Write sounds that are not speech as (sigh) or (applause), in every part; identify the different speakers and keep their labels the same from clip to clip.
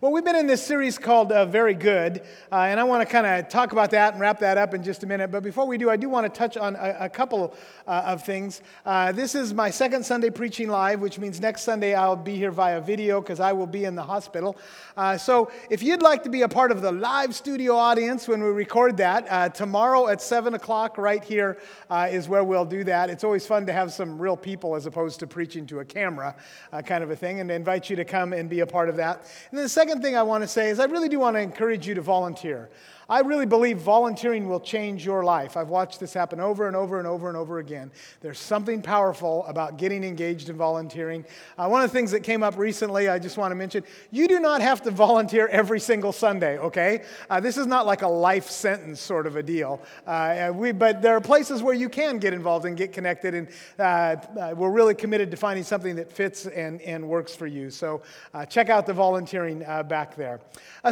Speaker 1: Well, we've been in this series called uh, Very Good, uh, and I want to kind of talk about that and wrap that up in just a minute. But before we do, I do want to touch on a, a couple uh, of things. Uh, this is my second Sunday preaching live, which means next Sunday I'll be here via video because I will be in the hospital. Uh, so if you'd like to be a part of the live studio audience when we record that, uh, tomorrow at 7 o'clock right here is where we'll do that. It's always fun to have some real people as opposed to preaching to a camera kind of a thing, and I invite you to come and be a part of that. And then the second second thing I want to say is I really do want to encourage you to volunteer. I really believe volunteering will change your life. I've watched this happen over and over and over and over again. There's something powerful about getting engaged in volunteering. Uh, one of the things that came up recently, I just want to mention you do not have to volunteer every single Sunday, okay? Uh, this is not like a life sentence sort of a deal. Uh, we, but there are places where you can get involved and get connected, and uh, uh, we're really committed to finding something that fits and, and works for you. So uh, check out the volunteering back there.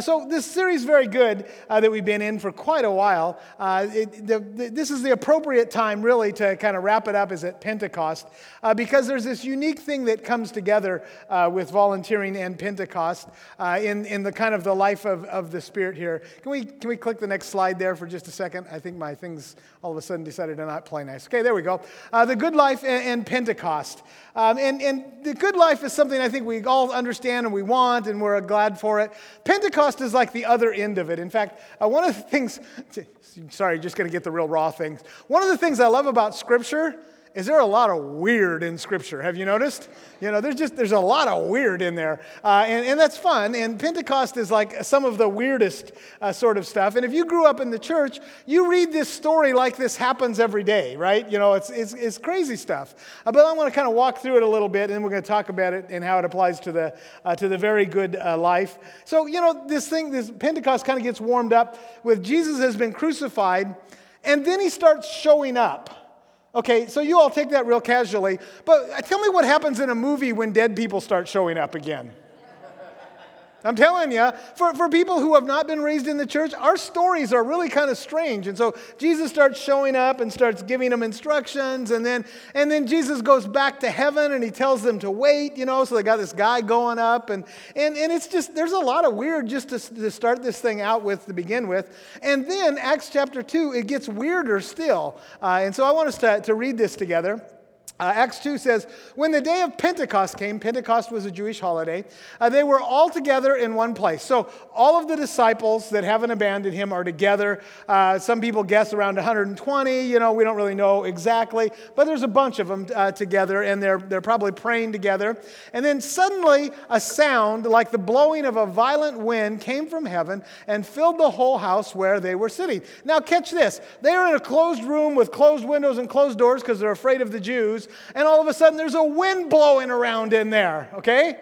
Speaker 1: so this series is very good that we've been in for quite a while. Uh, it, the, the, this is the appropriate time, really, to kind of wrap it up, is at Pentecost, uh, because there's this unique thing that comes together uh, with volunteering and Pentecost uh, in, in the kind of the life of, of the Spirit here. Can we, can we click the next slide there for just a second? I think my things all of a sudden decided to not play nice. Okay, there we go. Uh, the good life and, and Pentecost. Um, and, and the good life is something I think we all understand and we want, and we're glad for it. Pentecost is like the other end of it. In fact, uh, one of the things, (laughs) sorry, just going to get the real raw things. One of the things I love about Scripture is there a lot of weird in Scripture. Have you noticed? You know, there's just there's a lot of weird in there, uh, and, and that's fun. And Pentecost is like some of the weirdest uh, sort of stuff. And if you grew up in the church, you read this story like this happens every day, right? You know, it's it's, it's crazy stuff. Uh, but I want to kind of walk through it a little bit, and then we're going to talk about it and how it applies to the uh, to the very good uh, life. So you know, this thing, this Pentecost kind of gets warmed up with Jesus has been crucified, and then he starts showing up. Okay, so you all take that real casually, but tell me what happens in a movie when dead people start showing up again. I'm telling you, for, for people who have not been raised in the church, our stories are really kind of strange. And so Jesus starts showing up and starts giving them instructions, and then and then Jesus goes back to heaven and he tells them to wait, you know. So they got this guy going up, and and, and it's just there's a lot of weird just to, to start this thing out with to begin with. And then Acts chapter 2, it gets weirder still. Uh, and so I want us to, to read this together. Uh, Acts 2 says, When the day of Pentecost came, Pentecost was a Jewish holiday, uh, they were all together in one place. So all of the disciples that haven't abandoned him are together. Uh, some people guess around 120. You know, we don't really know exactly, but there's a bunch of them uh, together, and they're, they're probably praying together. And then suddenly a sound like the blowing of a violent wind came from heaven and filled the whole house where they were sitting. Now, catch this. They are in a closed room with closed windows and closed doors because they're afraid of the Jews and all of a sudden there's a wind blowing around in there, okay?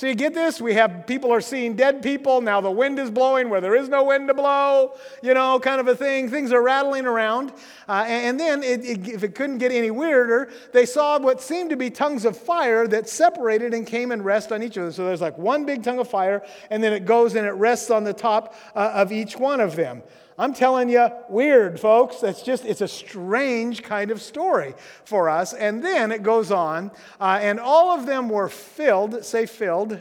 Speaker 1: So you get this? We have people are seeing dead people. Now the wind is blowing where there is no wind to blow, you know, kind of a thing. Things are rattling around. Uh, and then, it, it, if it couldn't get any weirder, they saw what seemed to be tongues of fire that separated and came and rest on each of them. So there's like one big tongue of fire, and then it goes and it rests on the top uh, of each one of them. I'm telling you, weird, folks. That's just, it's a strange kind of story for us. And then it goes on, uh, and all of them were filled, say filled,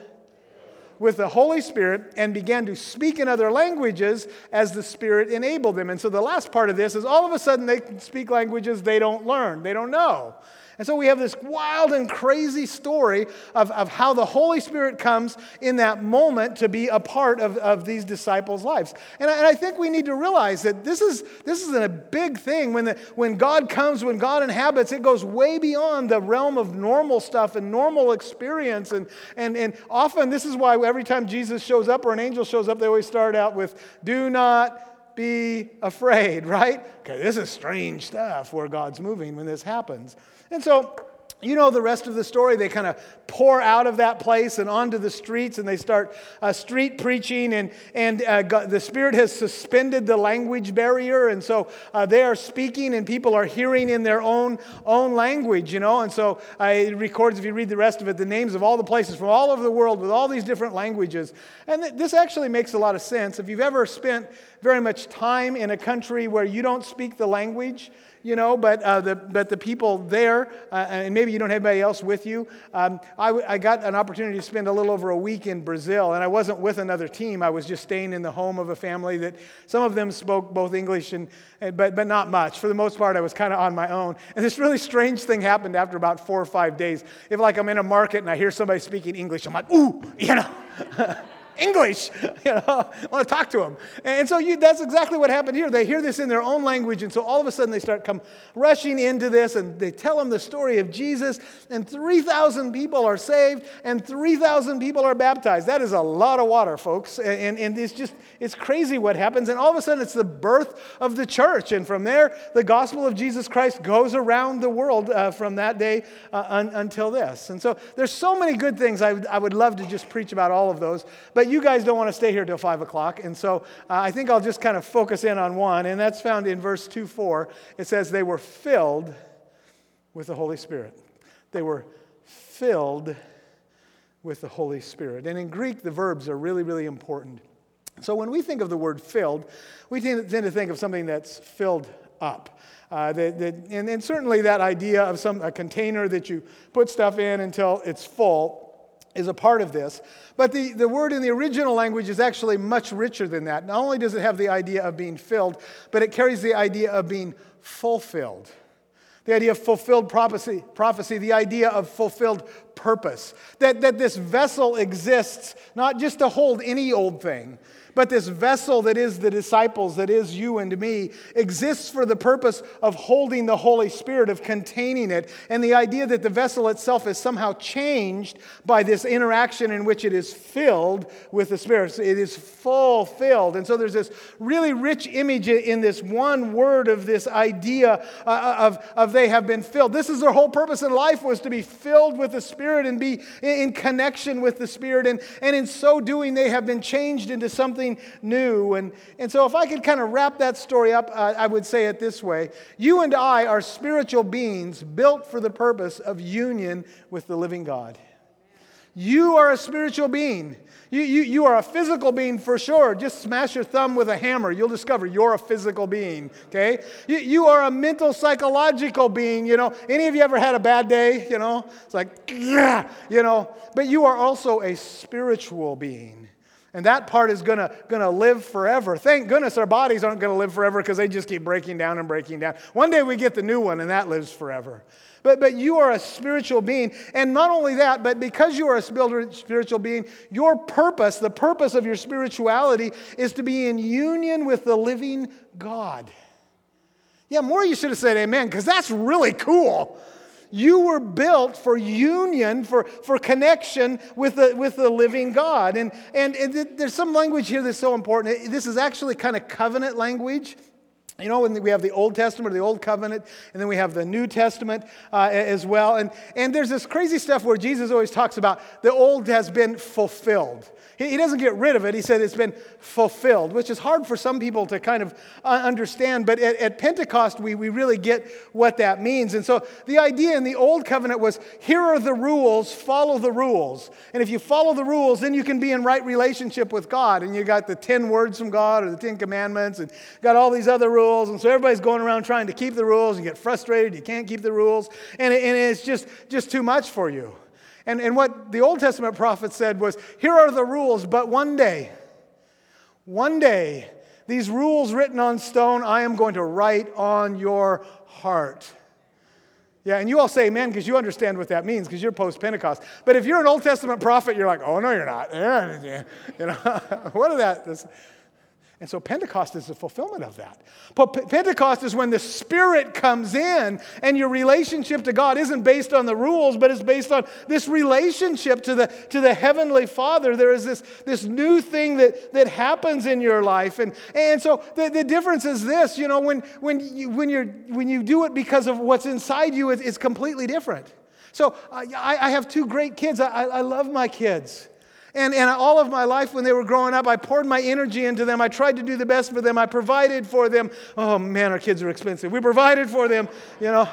Speaker 1: with the Holy Spirit and began to speak in other languages as the Spirit enabled them. And so the last part of this is all of a sudden they speak languages they don't learn, they don't know. And so we have this wild and crazy story of, of how the Holy Spirit comes in that moment to be a part of, of these disciples' lives. And I, and I think we need to realize that this is, this is a big thing. When, the, when God comes, when God inhabits, it goes way beyond the realm of normal stuff and normal experience. And, and, and often this is why every time Jesus shows up or an angel shows up, they always start out with, do not be afraid, (laughs) right? Okay, this is strange stuff where God's moving when this happens. And so, you know the rest of the story. They kind of pour out of that place and onto the streets, and they start uh, street preaching. And, and uh, God, the Spirit has suspended the language barrier, and so uh, they are speaking, and people are hearing in their own own language. You know, and so uh, it records, if you read the rest of it, the names of all the places from all over the world with all these different languages. And th- this actually makes a lot of sense. If you've ever spent very much time in a country where you don't speak the language, you know, but, uh, the, but the people there, uh, and maybe you don't have anybody else with you. Um, I, I got an opportunity to spend a little over a week in Brazil, and I wasn't with another team. I was just staying in the home of a family that some of them spoke both English and, but, but not much. For the most part, I was kind of on my own. And this really strange thing happened after about four or five days. If, like, I'm in a market and I hear somebody speaking English, I'm like, ooh, you (laughs) know. English. (laughs) You know, I want to talk to them. And so you, that's exactly what happened here. They hear this in their own language, and so all of a sudden they start come rushing into this, and they tell them the story of Jesus, and 3,000 people are saved, and 3,000 people are baptized. That is a lot of water, folks. And, and it's just, it's crazy what happens. And all of a sudden it's the birth of the church. And from there, the gospel of Jesus Christ goes around the world uh, from that day uh, un, until this. And so there's so many good things. I, I would love to just preach about all of those. But you guys don't want to stay here till 5 o'clock. And so uh, I think I'll just kind of focus in on one, and that's found in verse 2 4. It says, They were filled with the Holy Spirit. They were filled with the Holy Spirit. And in Greek, the verbs are really, really important. So when we think of the word filled, we tend to think of something that's filled up. Uh, and, and, certainly that idea of some, a container that you put stuff in until it's full is a part of this. But the, the word in the original language is actually much richer than that. Not only does it have the idea of being filled, but it carries the idea of being fulfilled. The idea of fulfilled prophecy, prophecy, the idea of fulfilled purpose. That, that this vessel exists not just to hold any old thing, but this vessel that is the disciples, that is you and me, exists for the purpose of holding the Holy Spirit, of containing it. And the idea that the vessel itself is somehow changed by this interaction in which it is filled with the Spirit. It is fulfilled. And so there's this really rich image in this one word of this idea uh, of, of they have been filled. This is their whole purpose in life was to be filled with the Spirit and be in connection with the Spirit. And, and in so doing, they have been changed into something something new. And, and so, if I could kind of wrap that story up, uh, I would say it this way You and I are spiritual beings built for the purpose of union with the living God. You are a spiritual being. You, you, you are a physical being for sure. Just smash your thumb with a hammer. You'll discover you're a physical being, okay? You, you are a mental, psychological being. You know, any of you ever had a bad day? You know, it's like, you know, but you are also a spiritual being. And that part is going to live forever. Thank goodness our bodies aren't to live forever because they just keep breaking down and breaking down. One day we get the new one and that lives forever. But, but you are a spiritual being. And not only that, but because you are a spiritual being, your purpose, the purpose of your spirituality, is to be in union with the living God. Yeah, more you should have said amen because that's really cool. You were built for union, for, for connection with the, with the living God. And, and, and there's some language here that's so important. This is actually kind of covenant language. You know, when we have the Old Testament, or the Old Covenant, and then we have the New Testament uh, as well. And, and there's this crazy stuff where Jesus always talks about the Old has been fulfilled. He, he doesn't get rid of it. He said it's been fulfilled, which is hard for some people to kind of uh, understand. But at, at Pentecost, we, we really get what that means. And so the idea in the Old Covenant was here are the rules, follow the rules. And if you follow the rules, then you can be in right relationship with God. And you got the 10 words from God or the 10 commandments and got all these other rules. And so everybody's going around trying to keep the rules. You get frustrated, you can't keep the rules. And, and it's just, just too much for you. And, and what the Old Testament prophet said was here are the rules, but one day, one day, these rules written on stone, I am going to write on your heart. Yeah, and you all say amen because you understand what that means because you're post Pentecost. But if you're an Old Testament prophet, you're like, oh, no, you're not. (laughs) You know, (laughs) what is that? And so Pentecost is the fulfillment of that. But Pentecost is when the Spirit comes in and your relationship to God isn't based on the rules, but it's based on this relationship to the, to the Heavenly Father. There is this, this new thing that, that happens in your life. And, and so the, the difference is this you know, when, when, you, when, you're, when you do it because of what's inside you, it's, it's completely different. So I, I have two great kids. I, I love my kids. And, and all of my life when they were growing up, I poured my energy into them. I tried to do the best for them. I provided for them. Oh man, our kids are expensive. We provided for them, you know.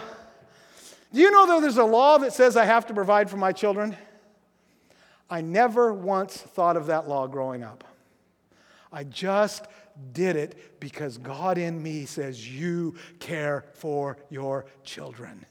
Speaker 1: Do you know that there's a law that says I have to provide for my children? I never once thought of that law growing up. I just did it because God in me says, You care for your children.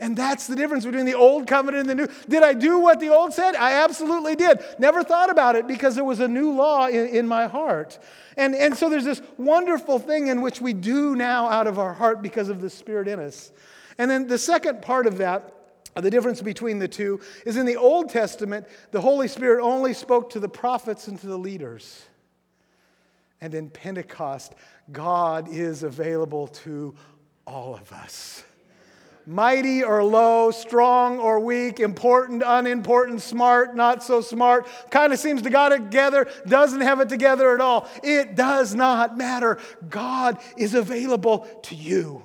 Speaker 1: And that's the difference between the old covenant and the new. Did I do what the old said? I absolutely did. Never thought about it because there was a new law in, in, my heart. And, and so there's this wonderful thing in which we do now out of our heart because of the Spirit in us. And then the second part of that, the difference between the two, is in the Old Testament, the Holy Spirit only spoke to the prophets and to the leaders. And in Pentecost, God is available to all of us mighty or low, strong or weak, important, unimportant, smart, not so smart, kind of seems to got it together, doesn't have it together at all. It does not matter. God is available to you.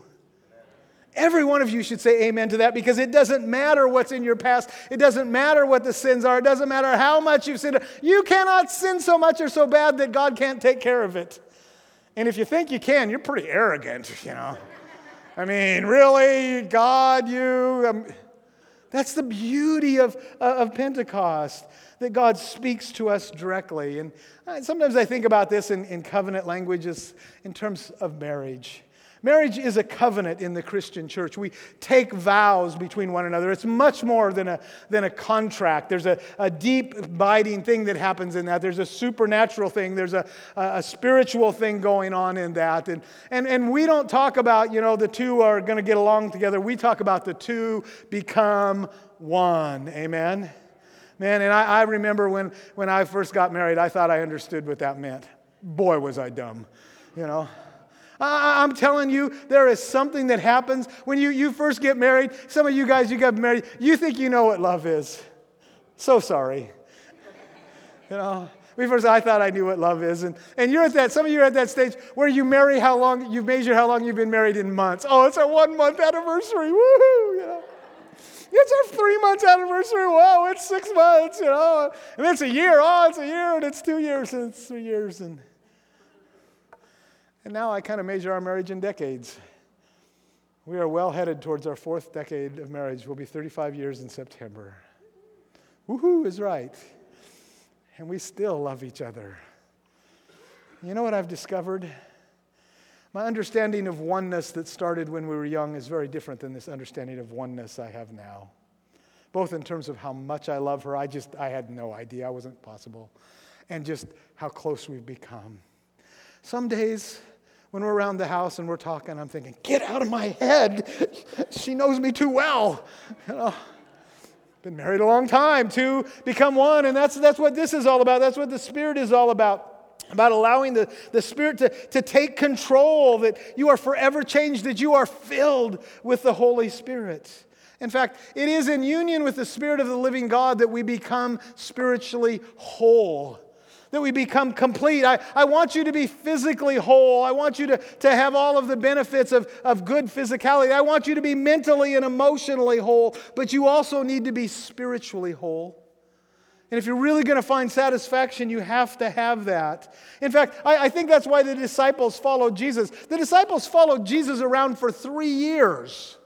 Speaker 1: Every one of you should say amen to that because it doesn't matter what's in your past. It doesn't matter what the sins are. It doesn't matter how much you've sinned. You cannot sin so much or so bad that God can't take care of it. And if you think you can, you're pretty arrogant, you know. I mean, really? God, you? Um, that's the beauty of, uh, of Pentecost, that God speaks to us directly. And uh, sometimes I think about this in, in covenant languages in terms of marriage. Marriage is a covenant in the Christian church. We take vows between one another. It's much more than a, than a contract. There's a, a deep, abiding thing that happens in that. There's a supernatural thing. There's a, a spiritual thing going on in that. And, and, and we don't talk about, you know, the two are going to get along together. We talk about the two become one. Amen? Man, and I, I remember when, when I first got married, I thought I understood what that meant. Boy, was I dumb, you know. I'm telling you, there is something that happens when you, you first get married. Some of you guys, you got married, you think you know what love is. So sorry. You know, we first, I thought I knew what love is. And, and you're at that, some of you are at that stage where you marry how long, you've measured how long you've been married in months. Oh, it's our one month anniversary. Woohoo, you know. It's our three months anniversary. Wow, it's six months, you know. And it's a year. Oh, it's a year, and it's two years, and it's three years. And and now I kind of measure our marriage in decades. We are well headed towards our fourth decade of marriage. We'll be 35 years in September. Woohoo is right. And we still love each other. You know what I've discovered? My understanding of oneness that started when we were young is very different than this understanding of oneness I have now. Both in terms of how much I love her, I just I had no idea I wasn't possible, and just how close we've become. Some days when we're around the house and we're talking, I'm thinking, get out of my head. She knows me too well. You know, been married a long time, to become one, and that's, that's what this is all about. That's what the Spirit is all about. About allowing the, the Spirit to, to take control, that you are forever changed, that you are filled with the Holy Spirit. In fact, it is in union with the Spirit of the living God that we become spiritually whole that we become complete. I, I want you to be physically whole. I want you to, to have all of the benefits of, of good physicality. I want you to be mentally and emotionally whole, but you also need to be spiritually whole. And if you're really going to find satisfaction, you have to have that. In fact, I, I, think that's why the disciples followed Jesus. The disciples followed Jesus around for three years.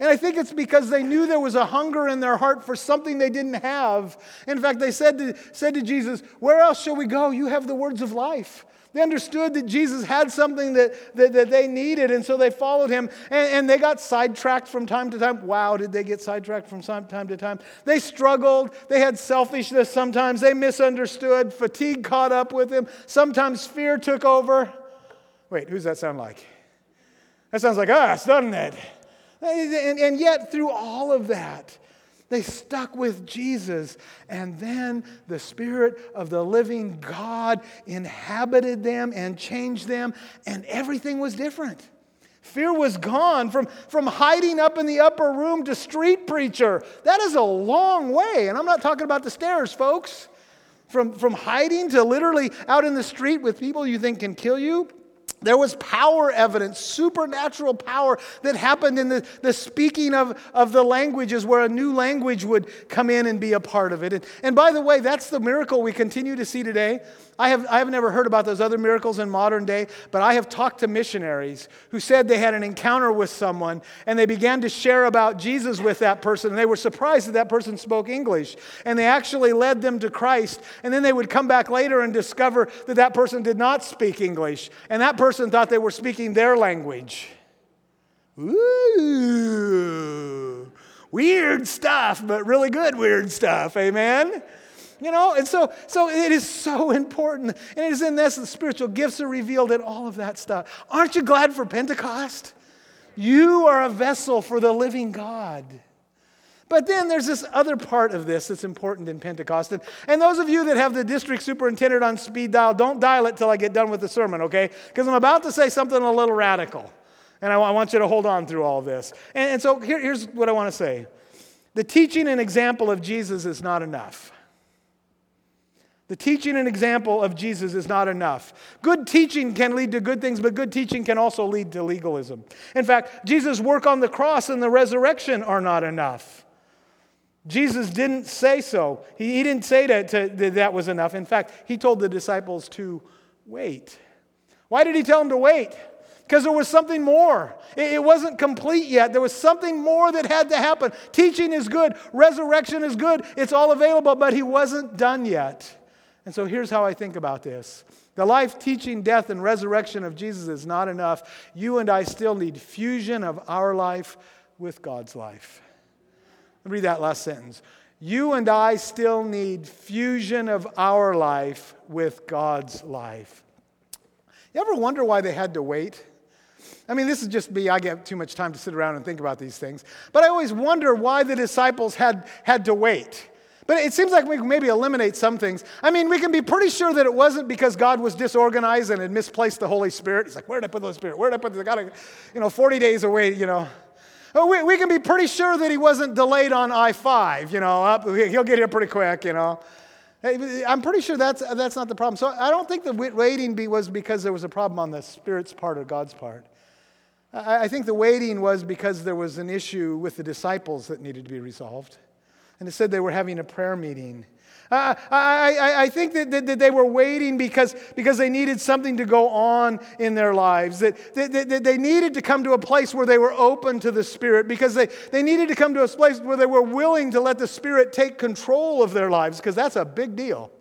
Speaker 1: And I think it's because they knew there was a hunger in their heart for something they didn't have. In fact, they said to, said to Jesus, Where else shall we go? You have the words of life. They understood that Jesus had something that, that, that they needed, and so they followed him. And, and, they got sidetracked from time to time. Wow, did they get sidetracked from time to time? They struggled. They had selfishness sometimes. They misunderstood. Fatigue caught up with them. Sometimes fear took over. Wait, who's that sound like? That sounds like us, doesn't it? And, and yet, through all of that, they stuck with Jesus. And then the Spirit of the living God inhabited them and changed them, and everything was different. Fear was gone from, from hiding up in the upper room to street preacher. That is a long way. And I'm not talking about the stairs, folks. From, from hiding to literally out in the street with people you think can kill you, There was power evidence, supernatural power that happened in the, the speaking of, of the languages where a new language would come in and be a part of it. And, and by the way, that's the miracle we continue to see today. I have, I have never heard about those other miracles in modern day, but I have talked to missionaries who said they had an encounter with someone and they began to share about Jesus with that person. And they were surprised that that person spoke English. And they actually led them to Christ. And then they would come back later and discover that that person did not speak English. And that person thought they were speaking their language. Ooh, weird stuff, but really good weird stuff. Amen? You know, and so, so it is so (laughs) important. And it is in this that spiritual gifts are revealed and all of that stuff. Aren't you glad for Pentecost? You are a vessel for the living God. But then there's this other part of this that's important in Pentecost. And, and those of you that have the district superintendent on speed dial, don't dial it till I get done with the sermon, okay? Because I'm about to say something a little radical. And I, want you to hold on through all this. And, and so here, here's what I want to say the teaching and example of Jesus is not enough. The teaching and example of Jesus is not enough. Good teaching can lead to good things, but good teaching can also lead to legalism. In fact, Jesus' work on the cross and the resurrection are not enough. Jesus didn't say so. He, he didn't say that, to, that that was enough. In fact, he told the disciples to wait. Why did he tell them to wait? Because there was something more. It, it wasn't complete yet. There was something more that had to happen. Teaching is good, resurrection is good, it's all available, but he wasn't done yet. And so here's how I think about this the life, teaching, death, and resurrection of Jesus is not enough. You and I still need fusion of our life with God's life. Read that last sentence. You and I still need fusion of our life with God's life. You ever wonder why they had to wait? I mean, this is just me. I get too much time to sit around and think about these things. But I always wonder why the disciples had, had to wait. But it seems like we can maybe eliminate some things. I mean, we can be pretty sure that it wasn't because God was disorganized and had misplaced the Holy Spirit. He's like, where did I put the Holy Spirit? Where did I put got to, you know, 40 days away, you know. Oh, we, we can be pretty sure that he wasn't delayed on I 5, you know, up, he'll get here pretty quick, you know. I'm pretty sure that's, that's not the problem. So I don't think the waiting was because there was a problem on the Spirit's part or God's part. I think the waiting was because there was an issue with the disciples that needed to be resolved and it said they were having a prayer meeting. I, I, I think that, that, that, they were waiting because, because they needed something to go on in their lives, that, that, that, they needed to come to a place where they were open to the Spirit, because they, they needed to come to a place where they were willing to let the Spirit take control of their lives, because that's a big deal.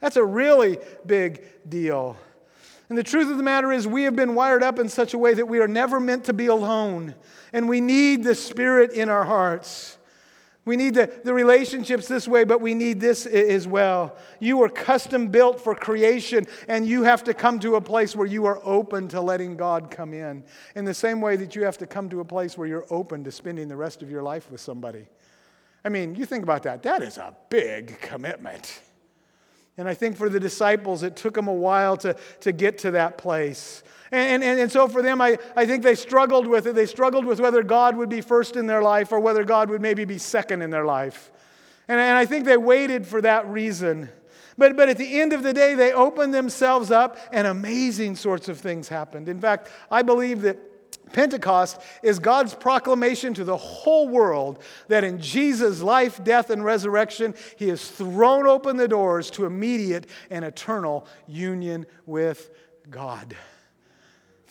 Speaker 1: That's a really big deal. And the truth of the matter is, we have been wired up in such a way that we are never meant to be alone, and we need the Spirit in our hearts. We need the, the relationships this way, but we need this as well. You were custom built for creation, and you have to come to a place where you are open to letting God come in. In the same way that you have to come to a place where you're open to spending the rest of your life with somebody. I mean, you think about that. That is a big commitment. And I think for the disciples, it took them a while to, to get to that place. And, and, and so for them, I, I think they struggled with it. They struggled with whether God would be first in their life or whether God would maybe be second in their life. And, and I think they waited for that reason. But, but at the end of the day, they opened themselves up and amazing sorts of things happened. In fact, I believe that Pentecost is God's proclamation to the whole world that in Jesus' life, death, and resurrection, He has thrown open the doors to immediate and eternal union with God.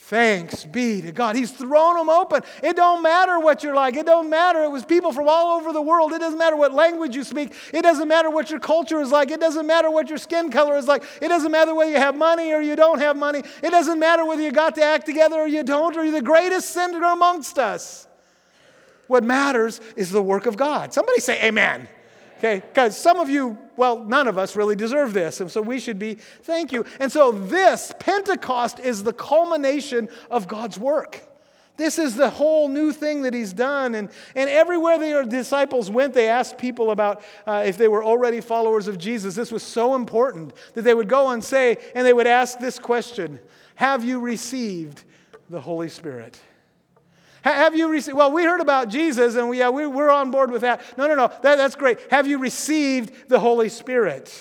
Speaker 1: Thanks be to God. He's thrown them open. It don't matter what you're like. It don't matter. It was people from all over the world. It doesn't matter what language you speak. It doesn't matter what your culture is like. It doesn't matter what your skin color is like. It doesn't matter whether you have money or you don't have money. It doesn't matter whether you got to act together or you don't, or you're the greatest sinner amongst us. What matters is the work of God. Somebody say amen. Okay, because some of you, well, none of us really deserve this. And so we should be, thank you. And so this, Pentecost, is the culmination of God's work. This is the whole new thing that he's done. And, and everywhere the disciples went, they asked people about uh, if they were already followers of Jesus. This was so important that they would go and say, and they would ask this question Have you received the Holy Spirit? Have you received? Well, we heard about Jesus and we, yeah, we, we're on board with that. No, no, no, that, that's great. Have you received the Holy Spirit?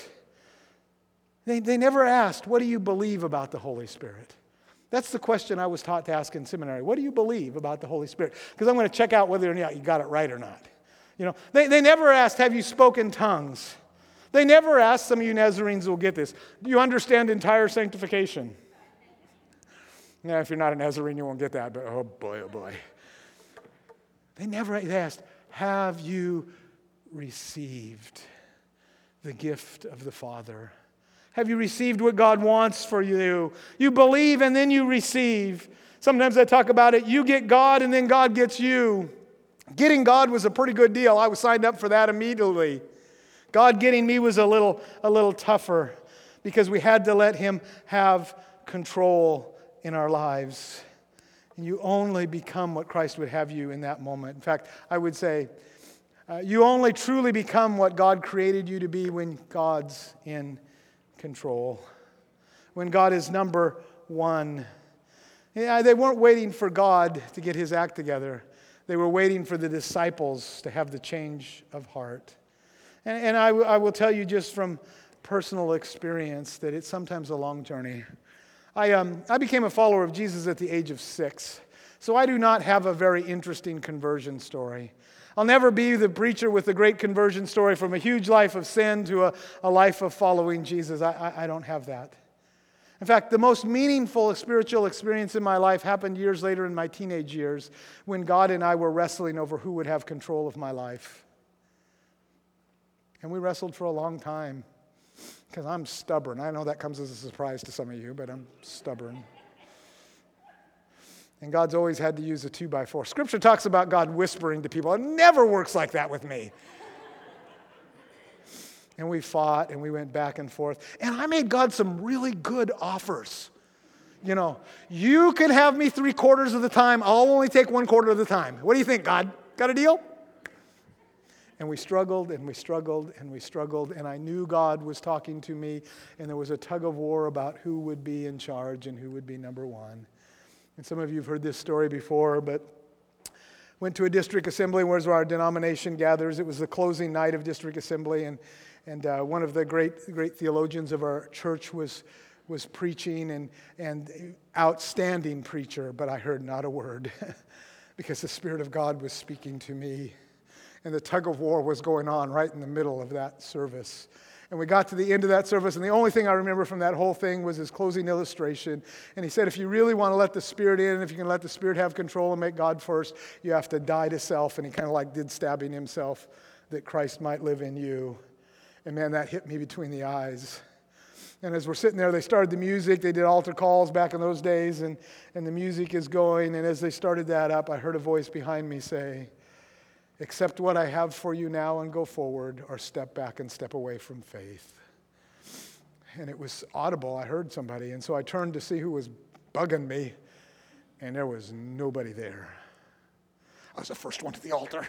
Speaker 1: They, they never asked, What do you believe about the Holy Spirit? That's the question I was taught to ask in seminary. What do you believe about the Holy Spirit? Because I'm going to check out whether or not you got it right or not. You know, they, they never asked, Have you spoken tongues? They never asked, some of you Nazarenes will get this, do you understand entire sanctification? Now, if you're not a Nazarene, you won't get that, but oh boy, oh boy. They never asked, Have you received the gift of the Father? Have you received what God wants for you? You believe and then you receive. Sometimes I talk about it you get God and then God gets you. Getting God was a pretty good deal. I was signed up for that immediately. God getting me was a little, a little tougher because we had to let Him have control in our lives. And you only become what Christ would have you in that moment. In fact, I would say, uh, you only truly become what God created you to be when God's in control, when God is number one. Yeah, they weren't waiting for God to get his act together, they were waiting for the disciples to have the change of heart. And, and I, w- I will tell you just from personal experience that it's sometimes a long journey. I, um, I became a follower of Jesus at the age of six. So I do not have a very interesting conversion story. I'll never be the preacher with the great conversion story from a huge life of sin to a, a life of following Jesus. I, I, I don't have that. In fact, the most meaningful spiritual experience in my life happened years later in my teenage years when God and I were wrestling over who would have control of my life. And we wrestled for a long time because I'm stubborn. I know that comes as a surprise to some of you, but I'm stubborn. And God's always had to use a two by four. Scripture talks about God whispering to people. It never works like that with me. and we fought and we went back and forth. And I made God some really good offers. You know, you can have me three quarters of the time, I'll only take one quarter of the time. What do you think, God? Got a deal? And we struggled and we struggled and we struggled. And I knew God was talking to me, and there was a tug of war about who would be in charge and who would be number one. And some of you have heard this story before, but went to a district assembly where our denomination gathers. It was the closing night of district assembly, and, and uh, one of the great, great theologians of our church was, was preaching, and, and outstanding preacher, but I heard not a word (laughs) because the Spirit of God was speaking to me and the tug of war was going on right in the middle of that service. And we got to the end of that service, and the only thing I remember from that whole thing was his closing illustration. And he said, If you really want to let the Spirit in, if you can let the Spirit have control and make God first, you have to die to self. And he kind of like did stabbing himself that Christ might live in you. And man, that hit me between the eyes. And as we're sitting there, they started the music. They did altar calls back in those days, and, and the music is going. And as they started that up, I heard a voice behind me say, accept what I have for you now and go forward, or step back and step away from faith. And it was audible. I heard somebody. And so I turned to see who was bugging me, and there was nobody there. I was the first one to the altar.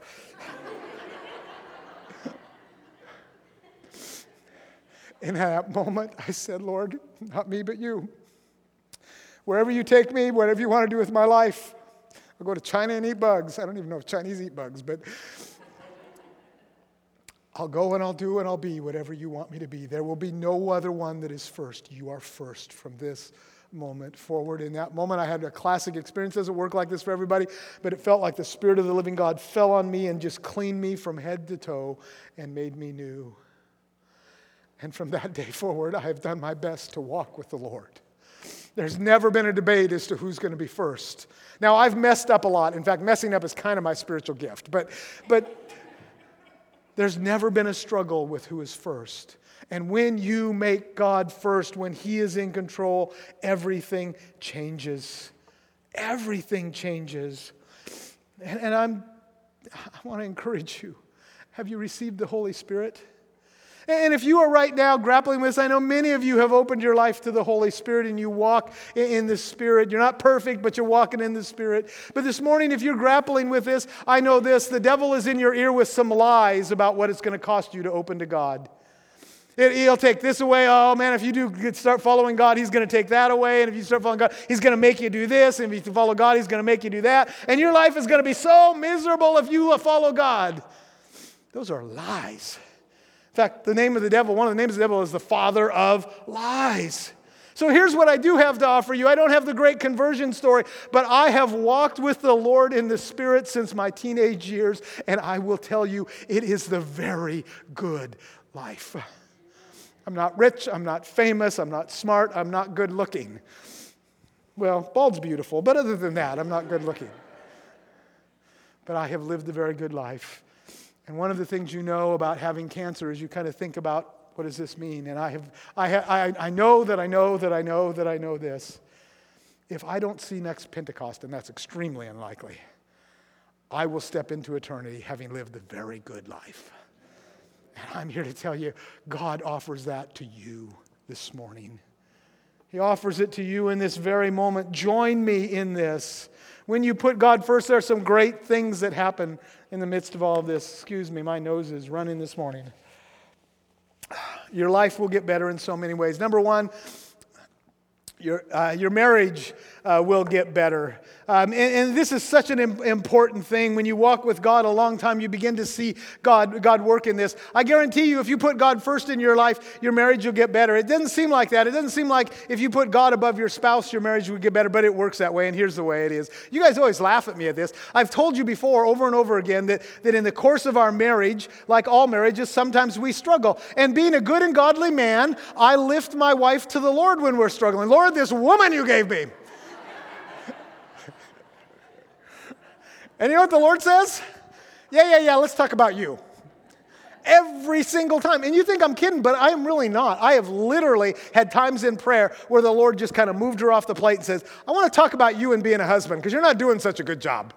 Speaker 1: (laughs) In that moment, I said, Lord, not me, but you. Wherever you take me, whatever you want to do with my life, I'll go to China and eat bugs. I don't even know if Chinese eat bugs, but I'll go and I'll do and I'll be whatever you want me to be. There will be no other one that is first. You are first from this moment forward. In that moment, I had a classic experience. It doesn't work like this for everybody, but it felt like the Spirit of the living God fell on me and just cleaned me from head to toe and made me new. And from that (laughs) day forward, I have done my best to walk with the Lord. There's never been a debate as to who's going to be first. Now, I've messed up a lot. In fact, messing up is kind of my spiritual gift. But, but there's never been a struggle with who is first. And when you make God first, when He is in control, everything changes. Everything changes. And, and I'm, I want to encourage you. Have you received the Holy Spirit? And if you are right now grappling with this, I know many of you have opened your life to the Holy Spirit and you walk in the Spirit. You're not perfect, but you're walking in the Spirit. But this morning, if you're grappling with this, I know this the devil is in your ear with some lies about what it's going to cost you to open to God. He'll take this away. Oh man, if you do start following God, He's going to take that away. And if you start following God, He's going to make you do this. And if you follow God, He's going to make you do that. And your life is going to be so miserable if you follow God. Those are lies fact, the name of the devil, one of the names of the devil is the father of lies. So here's what I do have to offer you. I don't have the great conversion story, but I have walked with the Lord in the Spirit since my teenage years, and I will tell you, it is the very good life. I'm not rich, I'm not famous, I'm not smart, I'm not good looking. Well, bald's beautiful, but other than that, I'm not good looking. But I have lived a very good life. And one of the things you know about having cancer is you kind of think about what does this mean? And I, have, I, I, I know that I know that I know that I know this. If I don't see next Pentecost, and that's extremely unlikely, I will step into eternity having lived a very good life. And I'm here to tell you, God offers that to you this morning. He offers it to you in this very moment. Join me in this. When you put God first, there are some great things that happen in the midst of all of this. Excuse me, my nose is running this morning your life will get better in so many ways. Number one, your, uh, your marriage uh, will get better. Um, and, and, this is such an Im- important thing. When you walk with God a long time, you begin to see God, God work in this. I guarantee you, if you put God first in your life, your marriage will get better. It doesn't seem like that. It doesn't seem like if you put God above your spouse, your marriage would get better, but it works that way. And here's the way it is. You guys always laugh at me at this. I've told you before, over and over again, that, that in the course of our marriage, like all marriages, sometimes we struggle. And being a good and godly man, I lift my wife to the Lord when we're struggling. Lord, this woman you gave me. (laughs) And you know what the Lord says? Yeah, yeah, yeah, let's talk about you. Every single time. And you think I'm kidding, but I am really not. I have literally had times in prayer where the Lord just kind of moved her off the plate and says, I want to talk about you and being a husband because you're not doing such a good job.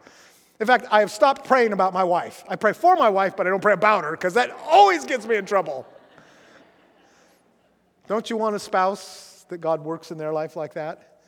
Speaker 1: In fact, I have stopped praying about my wife. I pray for my wife, but I don't pray about her because that always gets me in trouble. Don't you want a spouse that God works in their life like that?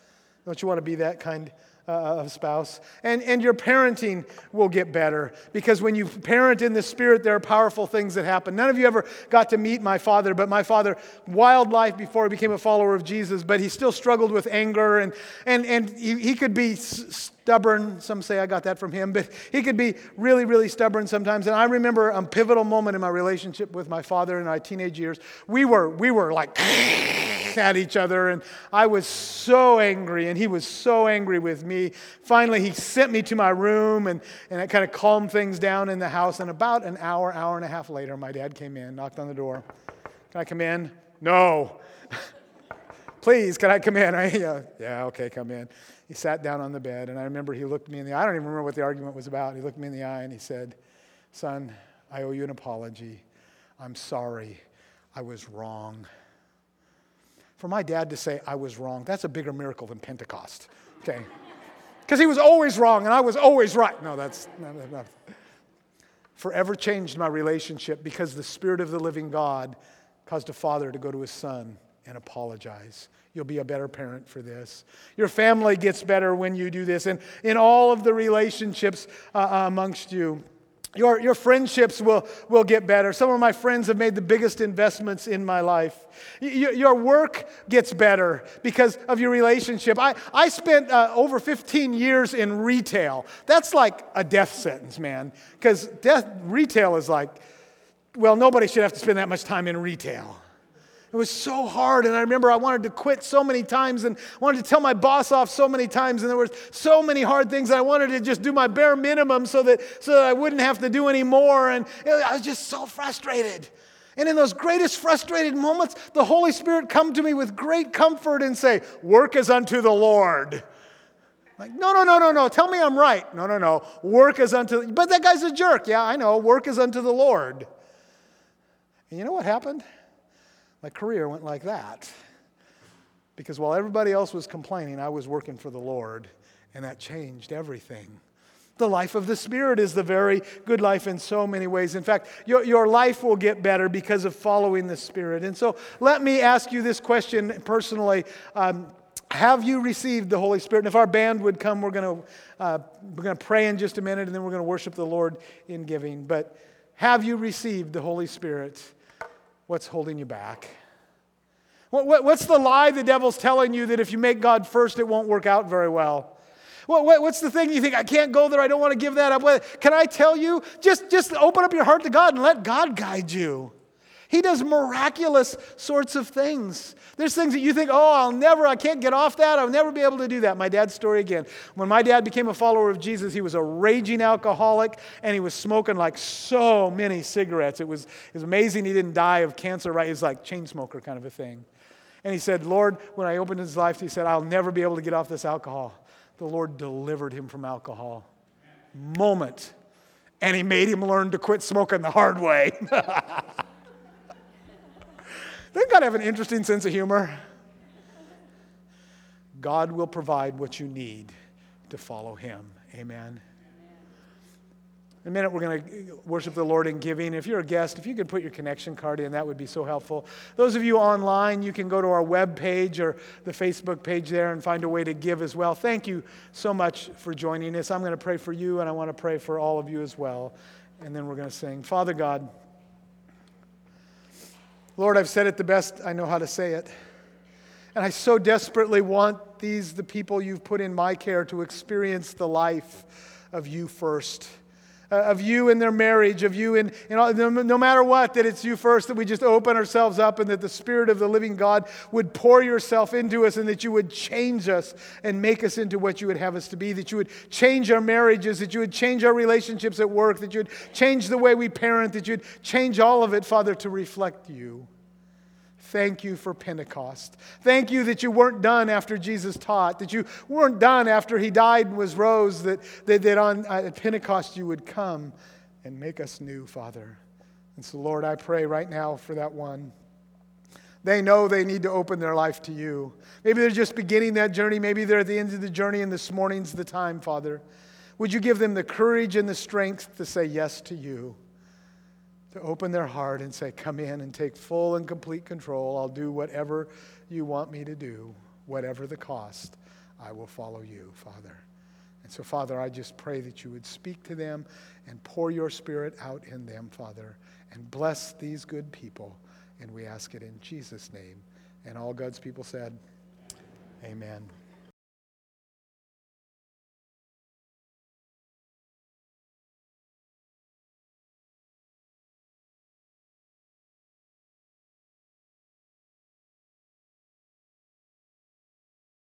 Speaker 1: Don't you want to be that kind uh, of spouse. And, and your parenting will get better because when you parent in the spirit, there are powerful things that happen. None of you ever got to meet my father, but my father, wild life before he became a follower of Jesus, but he still struggled with anger and, and, and he, he could be stubborn. Some say I got that from him, but he could be really, really stubborn sometimes. And I remember a pivotal moment in my relationship with my father in my teenage years. We were, we were like, (laughs) at each other, and I was so angry, and he was so angry with me. Finally, he sent me to my room, and, and it kind of calmed things down in the house. And about an hour, hour and a half later, my dad came in, knocked on the door. Can I come in? No. (laughs) Please, can I come in? (laughs) I, yeah, yeah, okay, come in. He sat down on the bed, and I remember he looked me in the eye. I don't even remember what the argument was about. He looked me in the eye and he said, Son, I owe you an apology. I'm sorry. I was wrong for my dad to say I was wrong, that's a bigger miracle than Pentecost. Okay? Because he was always wrong and I was always right. No, that's not enough. Forever changed my relationship because the Spirit of the living God caused a father to go to his son and apologize. You'll be a better parent for this. Your family gets better when you do this. And in all of the relationships uh, amongst you, your, your friendships will, will get better. Some of my friends have made the biggest investments in my life. Your, your work gets better because of your relationship. I, I spent uh, over 15 years in retail. That's like a death sentence, man, because retail is like, well, nobody should have to spend that much time in retail. It was so hard. And I remember I wanted to quit so many times and I wanted to tell my boss off so many times. And there were so many hard things. I wanted to just do my bare minimum so that, so that I wouldn't have to do any more. And I was just so frustrated. And in those greatest frustrated moments, the Holy Spirit come to me with great comfort and say, work as unto the Lord. Like, no, no, no, no, no. Tell me I'm right. No, no, no. Work is unto, but that guy's a jerk. Yeah, I know. Work is unto the Lord. And you know what happened? My career went like that. Because while everybody else was complaining, I was working for the Lord, and that changed everything. The life of the Spirit is the very good life in so many ways. In fact, your, your life will get better because of following the Spirit. And so let me ask you this question personally. Um, have you received the Holy Spirit? And if our band would come, we're going uh, we're going to pray in just a minute, and then we're going to worship the Lord in giving. But have you received the Holy Spirit? What's holding you back? what's the lie the devil's telling you that if you make God first, it won't work out very well? what's the thing you think, I can't go there, I don't want to give that up? can I tell you? Just, just open up your heart to God and let God guide you. He does miraculous sorts of things. There's things that you think, oh, I'll never, I can't get off that. I'll never be able to do that. My dad's story again. When my dad became a follower of Jesus, he was a raging alcoholic and he was smoking like so many cigarettes. It was, it was amazing he didn't die of cancer, right? He was like chain smoker kind of a thing. And he said, Lord, when I opened his life, he said, I'll never be able to get off this alcohol. The Lord delivered him from alcohol. Moment. And he made him learn to quit smoking the hard way. (laughs) They've got to have an interesting sense of humor. God will provide what you need to follow Him. Amen. In a minute, we're going to worship the Lord in giving. If you're a guest, if you could put your connection card in, that would be so helpful. Those of you online, you can go to our web page or the Facebook page there and find a way to give as well. Thank you so much for joining us. I'm going to pray for you, and I want to pray for all of you as well. And then we're going to sing. Father God, Lord, I've said it the best I know how to say it. And I so desperately want these, the people you've put in my care, to experience the life of you first. Uh, of you in their marriage, of you in, in all, no, matter what, that it's you first, that we just open ourselves up and that the Spirit of the living God would pour yourself into us and that you would change us and make us into what you would have us to be, that you would change our marriages, that you would change our relationships at work, that you would change the way we parent, that you'd change all of it, Father, to reflect you. Thank you for Pentecost. Thank you that you weren't done after Jesus taught, that you weren't done after he died and was rose, that, that, that on uh, at Pentecost you would come and make us new, Father. And so, Lord, I pray right now for that one. They know they need to open their life to you. Maybe they're just beginning that journey. Maybe they're at the end of the journey, and this morning's the time, Father. Would you give them the courage and the strength to say yes to you? To open their heart and say, Come in and take full and complete control. I'll do whatever you want me to do, whatever the cost. I will follow you, Father. And so, Father, I just pray that you would speak to them and pour your spirit out in them, Father, and bless these good people. And we ask it in Jesus' name. And all God's people said, Amen.